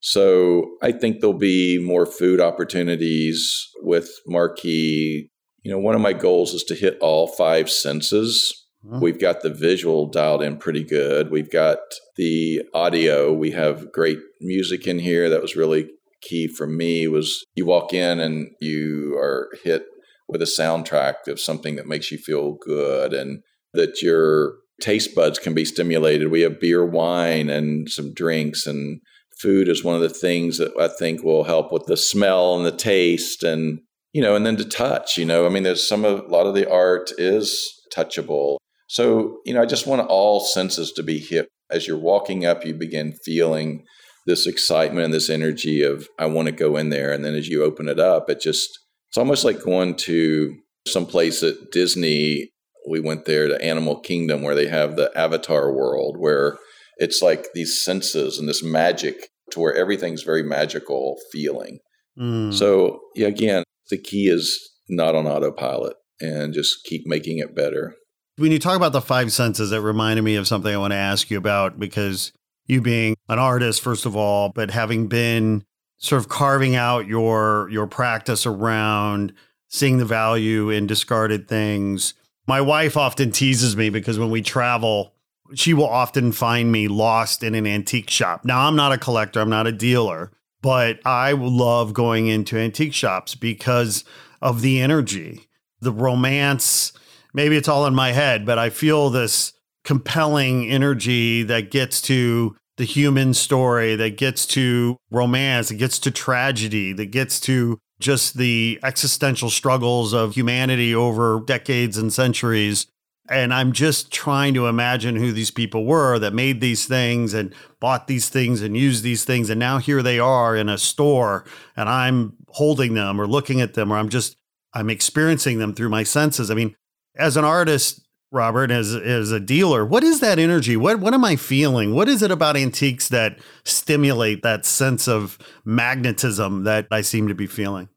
So I think there'll be more food opportunities with Marquee. You know, one of my goals is to hit all five senses We've got the visual dialed in pretty good. We've got the audio. We have great music in here. That was really key for me was you walk in and you are hit with a soundtrack of something that makes you feel good and that your taste buds can be stimulated. We have beer, wine, and some drinks, and food is one of the things that I think will help with the smell and the taste, and you know, and then to touch. You know, I mean, there's some of a lot of the art is touchable. So, you know, I just want all senses to be hit. As you're walking up, you begin feeling this excitement and this energy of, I want to go in there. And then as you open it up, it just, it's almost like going to some place at Disney we went there to Animal Kingdom where they have the Avatar world where it's like these senses and this magic to where everything's very magical feeling. Mm. So, yeah, again, the key is not on autopilot and just keep making it better. When you talk about the five senses, it reminded me of something I want to ask you about because you being an artist, first of all, but having been sort of carving out your your practice around seeing the value in discarded things. My wife often teases me because when we travel, she will often find me lost in an antique shop. Now, I'm not a collector, I'm not a dealer, but I love going into antique shops because of the energy, the romance. Maybe it's all in my head, but I feel this compelling energy that gets to the human story, that gets to romance, that gets to tragedy, that gets to just the existential struggles of humanity over decades and centuries. And I'm just trying to imagine who these people were that made these things and bought these things and used these things. And now here they are in a store and I'm holding them or looking at them or I'm just, I'm experiencing them through my senses. I mean, as an artist, Robert, as as a dealer, what is that energy? What what am I feeling? What is it about antiques that stimulate that sense of magnetism that I seem to be feeling?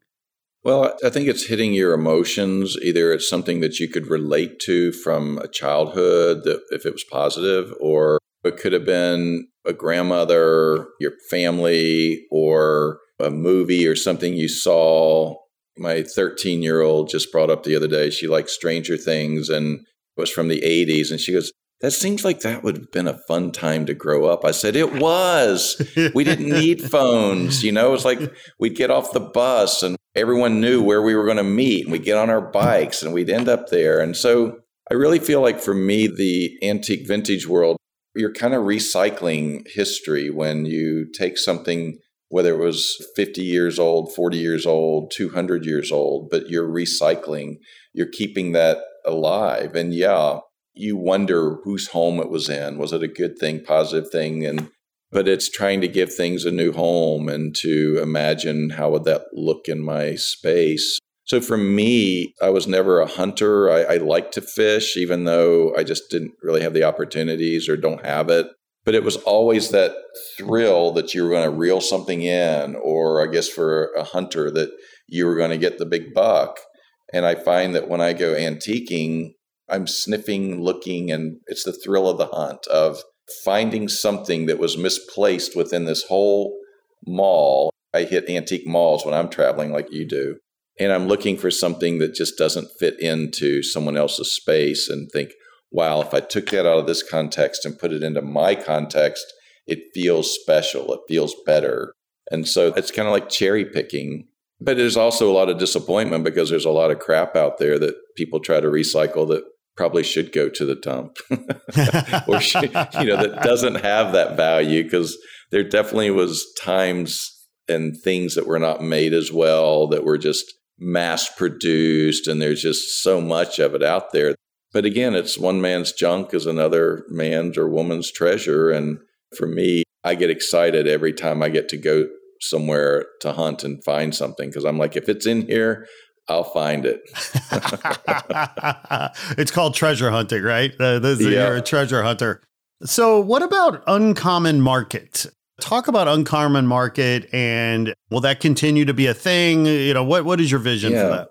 Well, I think it's hitting your emotions. Either it's something that you could relate to from a childhood, that if it was positive, or it could have been a grandmother, your family, or a movie or something you saw. My 13 year old just brought up the other day, she likes Stranger Things and was from the 80s. And she goes, that seems like that would have been a fun time to grow up. I said, it was. We didn't need phones. You know, it was like we'd get off the bus and everyone knew where we were going to meet and we'd get on our bikes and we'd end up there. And so I really feel like for me, the antique vintage world, you're kind of recycling history when you take something, whether it was 50 years old, 40 years old, 200 years old, but you're recycling, you're keeping that alive. And yeah, you wonder whose home it was in. Was it a good thing, positive thing? And but it's trying to give things a new home and to imagine how would that look in my space. So for me, I was never a hunter. I, I like to fish, even though I just didn't really have the opportunities or don't have it. But it was always that thrill that you were going to reel something in, or I guess for a hunter that you were going to get the big buck. And I find that when I go antiquing, I'm sniffing, looking, and it's the thrill of the hunt of finding something that was misplaced within this whole mall. I hit antique malls when I'm traveling, like you do. And I'm looking for something that just doesn't fit into someone else's space and think, wow, if I took that out of this context and put it into my context, it feels special. It feels better. And so it's kind of like cherry picking but there's also a lot of disappointment because there's a lot of crap out there that people try to recycle that probably should go to the dump or should, you know that doesn't have that value because there definitely was times and things that were not made as well that were just mass produced and there's just so much of it out there but again it's one man's junk is another man's or woman's treasure and for me i get excited every time i get to go somewhere to hunt and find something because I'm like, if it's in here, I'll find it. it's called treasure hunting, right? Uh, this, yeah. You're a treasure hunter. So, what about uncommon market? Talk about uncommon market, and will that continue to be a thing? You know, what what is your vision yeah. for that?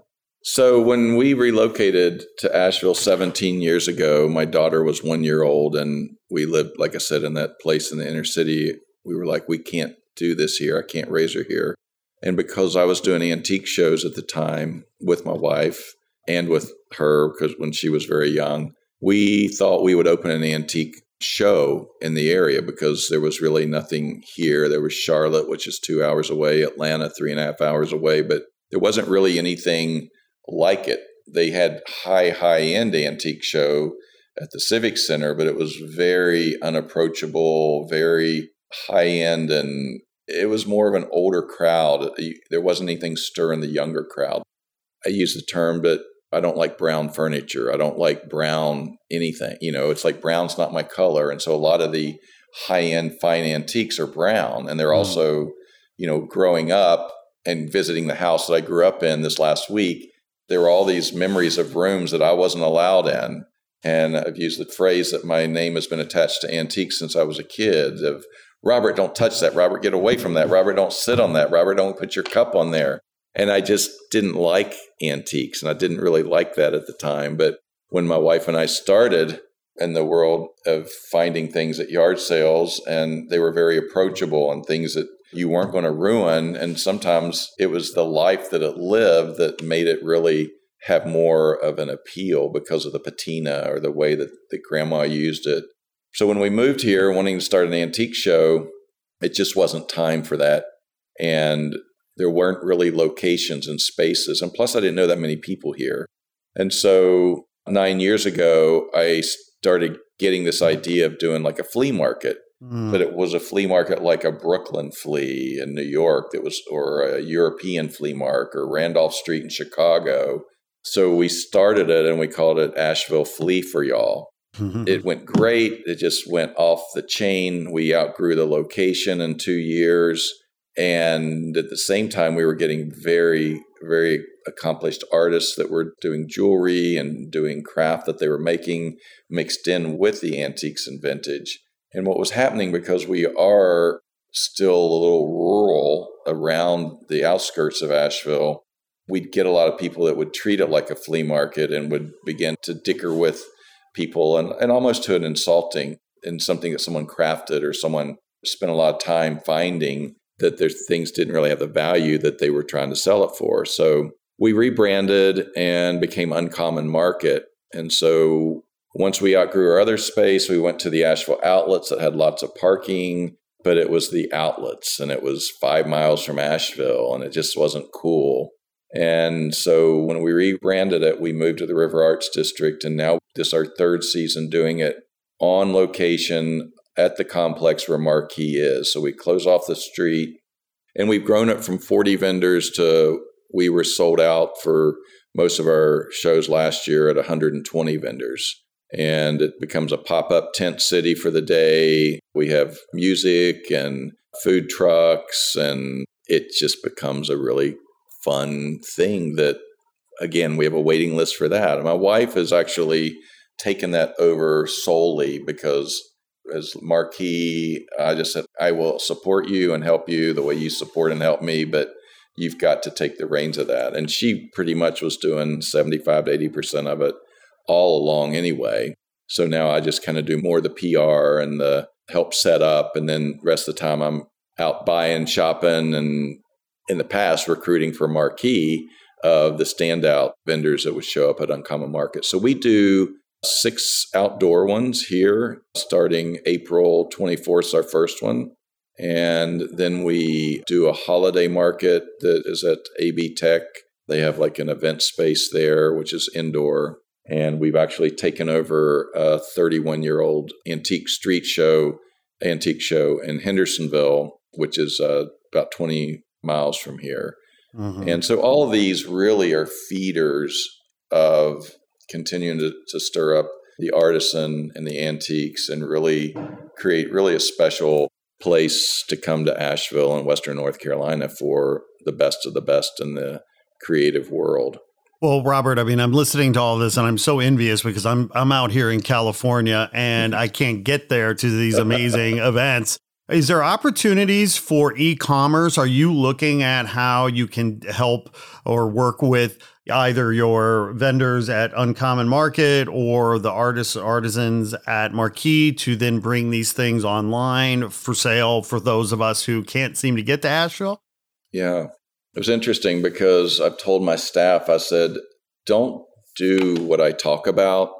So, when we relocated to Asheville 17 years ago, my daughter was one year old, and we lived, like I said, in that place in the inner city. We were like, we can't do this here. I can't raise her here. And because I was doing antique shows at the time with my wife and with her, because when she was very young, we thought we would open an antique show in the area because there was really nothing here. There was Charlotte, which is two hours away, Atlanta, three and a half hours away, but there wasn't really anything like it. They had high, high end antique show at the Civic Center, but it was very unapproachable, very high end and it was more of an older crowd. There wasn't anything stirring the younger crowd. I use the term, but I don't like brown furniture. I don't like brown anything. You know, it's like brown's not my color. And so a lot of the high end fine antiques are brown. And they're mm. also, you know, growing up and visiting the house that I grew up in this last week, there were all these memories of rooms that I wasn't allowed in. And I've used the phrase that my name has been attached to antiques since I was a kid of Robert, don't touch that. Robert, get away from that. Robert, don't sit on that. Robert, don't put your cup on there. And I just didn't like antiques and I didn't really like that at the time. But when my wife and I started in the world of finding things at yard sales and they were very approachable and things that you weren't going to ruin. And sometimes it was the life that it lived that made it really have more of an appeal because of the patina or the way that, that grandma used it. So when we moved here wanting to start an antique show, it just wasn't time for that. And there weren't really locations and spaces. And plus, I didn't know that many people here. And so nine years ago, I started getting this idea of doing like a flea market Mm. But it was a flea market like a Brooklyn flea in New York that was, or a European flea market, or Randolph Street in Chicago. So we started it and we called it Asheville Flea for Y'all. Mm-hmm. It went great. It just went off the chain. We outgrew the location in two years. And at the same time, we were getting very, very accomplished artists that were doing jewelry and doing craft that they were making mixed in with the antiques and vintage. And what was happening because we are still a little rural around the outskirts of Asheville, we'd get a lot of people that would treat it like a flea market and would begin to dicker with people and, and almost to an insulting in something that someone crafted or someone spent a lot of time finding that their things didn't really have the value that they were trying to sell it for. So we rebranded and became Uncommon Market. And so once we outgrew our other space, we went to the Asheville outlets that had lots of parking, but it was the outlets and it was five miles from Asheville and it just wasn't cool. And so when we rebranded it, we moved to the River Arts District. And now this is our third season doing it on location at the complex where Marquee is. So we close off the street and we've grown it from 40 vendors to we were sold out for most of our shows last year at 120 vendors and it becomes a pop up tent city for the day. We have music and food trucks, and it just becomes a really fun thing that, again, we have a waiting list for that. And my wife has actually taken that over solely because as marquee i just said i will support you and help you the way you support and help me but you've got to take the reins of that and she pretty much was doing 75 to 80% of it all along anyway. So now I just kind of do more of the PR and the help set up. And then rest of the time I'm out buying, shopping, and in the past recruiting for marquee of the standout vendors that would show up at Uncommon Market. So we do six outdoor ones here starting April 24th, our first one. And then we do a holiday market that is at AB Tech. They have like an event space there, which is indoor. And we've actually taken over a 31 year old antique street show, antique show in Hendersonville, which is uh, about 20 miles from here. Mm-hmm. And so all of these really are feeders of continuing to, to stir up the artisan and the antiques and really create really a special place to come to Asheville and Western North Carolina for the best of the best in the creative world. Well, Robert, I mean, I'm listening to all this and I'm so envious because I'm I'm out here in California and I can't get there to these amazing events. Is there opportunities for e-commerce? Are you looking at how you can help or work with either your vendors at Uncommon Market or the artists artisans at Marquee to then bring these things online for sale for those of us who can't seem to get to Asheville? Yeah, it was interesting because I've told my staff, I said, don't do what I talk about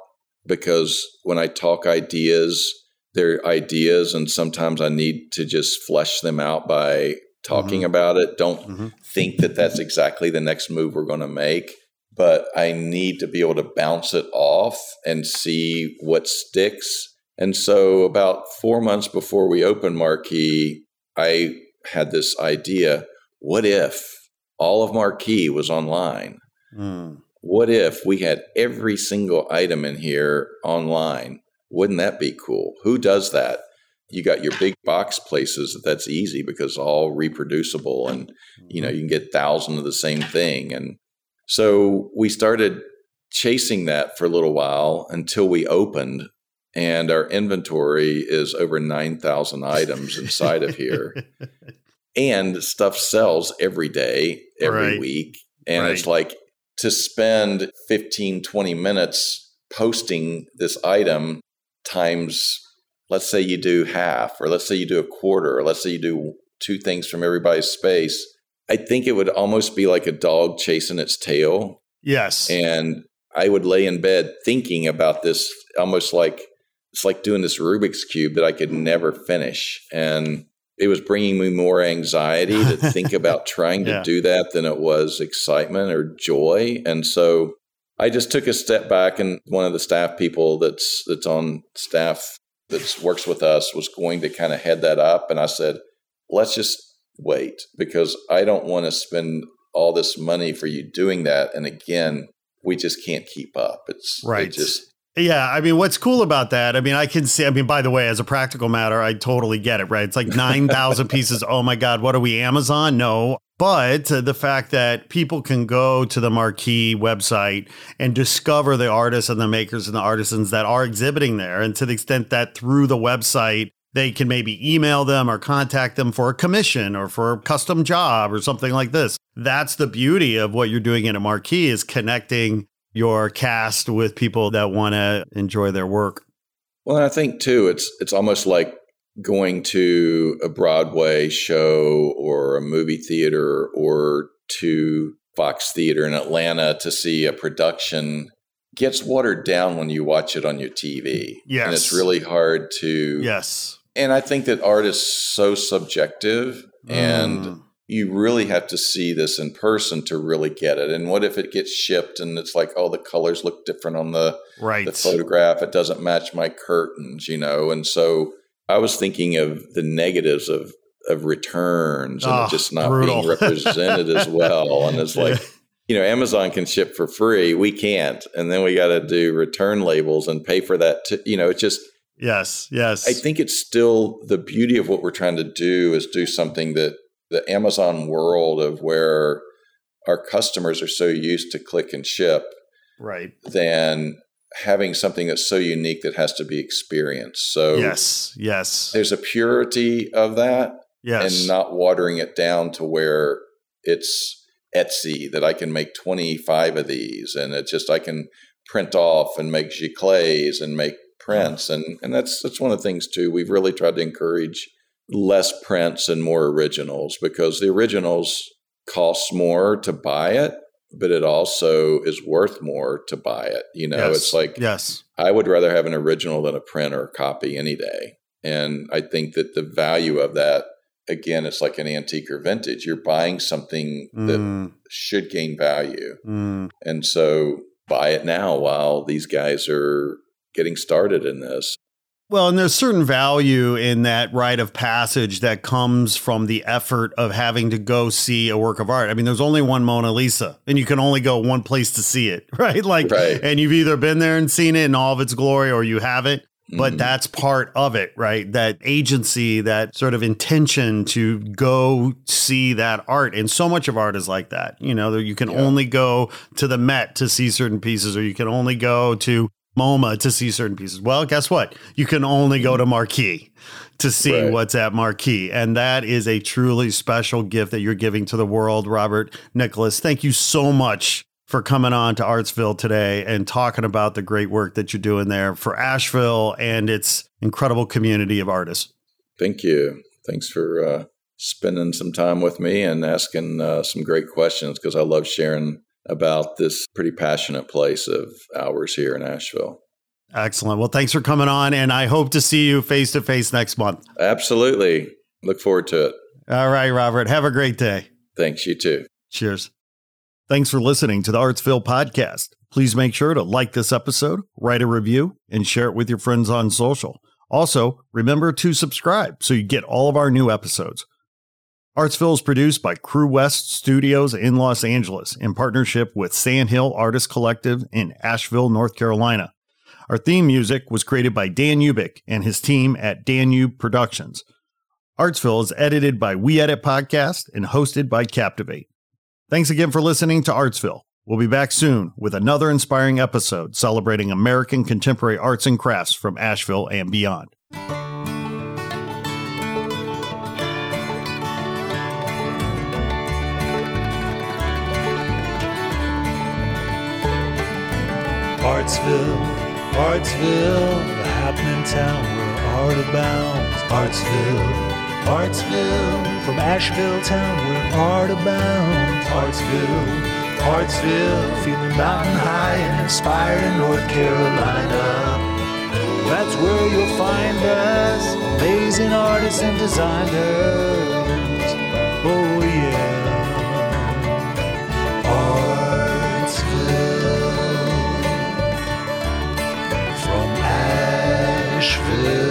because when I talk ideas, they're ideas, and sometimes I need to just flesh them out by talking mm-hmm. about it. Don't mm-hmm. think that that's exactly the next move we're going to make, but I need to be able to bounce it off and see what sticks. And so, about four months before we opened Marquee, I had this idea what if all of Marquee was online. Mm. What if we had every single item in here online? Wouldn't that be cool? Who does that? You got your big box places that's easy because all reproducible and you know you can get thousands of the same thing and So we started chasing that for a little while until we opened and our inventory is over 9,000 items inside of here. And stuff sells every day, every Right. week. And Right. it's like to spend 15, 20 minutes posting this item times, let's say you do half, or let's say you do a quarter, or let's say you do two things from everybody's space. I think it would almost be like a dog chasing its tail yes. and I would lay in bed thinking about this almost like it's like doing this Rubik's cube that I could never finish and it was bringing me more anxiety to think about trying to Yeah. do that than it was excitement or joy and so I just took a step back and one of the staff people that's that's on staff that works with us was going to kind of head that up and I said let's just wait because I don't want to spend all this money for you doing that and again we just can't keep up. It's it Right. just Yeah, I mean, what's cool about that? I mean, I can see. I mean, by the way, as a practical matter, I totally get it. Right? It's like nine thousand pieces. Oh my God, what are we, Amazon? No, but uh, the fact that people can go to the Marquee website and discover the artists and the makers and the artisans that are exhibiting there, and to the extent that through the website they can maybe email them or contact them for a commission or for a custom job or something like this. That's the beauty of what you're doing in a marquee is connecting your cast with people that want to enjoy their work. well, and I think too, it's it's almost like going to a Broadway show or a movie theater or to Fox Theater in Atlanta to see a production gets watered down when you watch it on your TV. Yes. And it's really hard to Yes. and I think that art is so subjective and Mm. You really have to see this in person to really get it. And what if it gets shipped and it's like, oh, the colors look different on the, right. the photograph. It doesn't match my curtains, you know? And so I was thinking of the negatives of, of returns and Oh, just not brutal. being represented as well. And it's like, you know, Amazon can ship for free. We can't. And then we got to do return labels and pay for that. T- you know, it's just, yes. Yes. I think it's still the beauty of what we're trying to do is do something that the Amazon world of where our customers are so used to click and ship right. than having something that's so unique that has to be experienced. So Yes. Yes. there's a purity of that Yes. and not watering it down to where it's Etsy that I can make 25 of these and it's just I can print off and make giclées and make prints and and that's that's one of the things too we've really tried to encourage less prints and more originals because the originals costs more to buy it but it also is worth more to buy it you know Yes. it's like yes. I would rather have an original than a print or a copy any day. And I think that the value of that, again, it's like an antique or vintage. You're buying something that Mm, should gain value. mm. And so buy it now while these guys are getting started in this. Well, and there's certain value in that rite of passage that comes from the effort of having to go see a work of art. I mean, there's only one Mona Lisa, and you can only go one place to see it, right? Like, Right. and you've either been there and seen it in all of its glory, or you haven't. But Mhm. that's part of it, right? That agency, that sort of intention to go see that art. And so much of art is like that. You know, you can Yeah. only go to the Met to see certain pieces, or you can only go to MoMA to see certain pieces. Well, guess what? You can only go to Marquee to see Right. what's at Marquee. And that is a truly special gift that you're giving to the world, Robert Nicholas. Thank you so much for coming on to Artsville today and talking about the great work that you're doing there for Asheville and its incredible community of artists. Thank you. Thanks for uh, spending some time with me and asking uh, some great questions because I love sharing about this pretty passionate place of ours here in Asheville. Excellent. Well, thanks for coming on, and I hope to see you face to face next month. Absolutely. Look forward to it. All right, Robert. Have a great day. Thanks, you too. Cheers. Thanks for listening to the Artsville podcast. Please make sure to like this episode, write a review, and share it with your friends on social. Also, remember to subscribe so you get all of our new episodes. Artsville is produced by Crew West Studios in Los Angeles in partnership with Sandhill Artist Collective in Asheville, North Carolina. Our theme music was created by Dan Ubik and his team at Danube Productions. Artsville is edited by We Edit Podcast and hosted by Captivate. Thanks again for listening to Artsville. We'll be back soon with another inspiring episode celebrating American contemporary arts and crafts from Asheville and beyond. Artsville, Artsville, the happening town where art abounds. Artsville, Artsville, from Asheville town where art abounds. Artsville, Artsville, feeling mountain high and inspired in North Carolina. That's where you'll find us, amazing artists and designers. Nashville.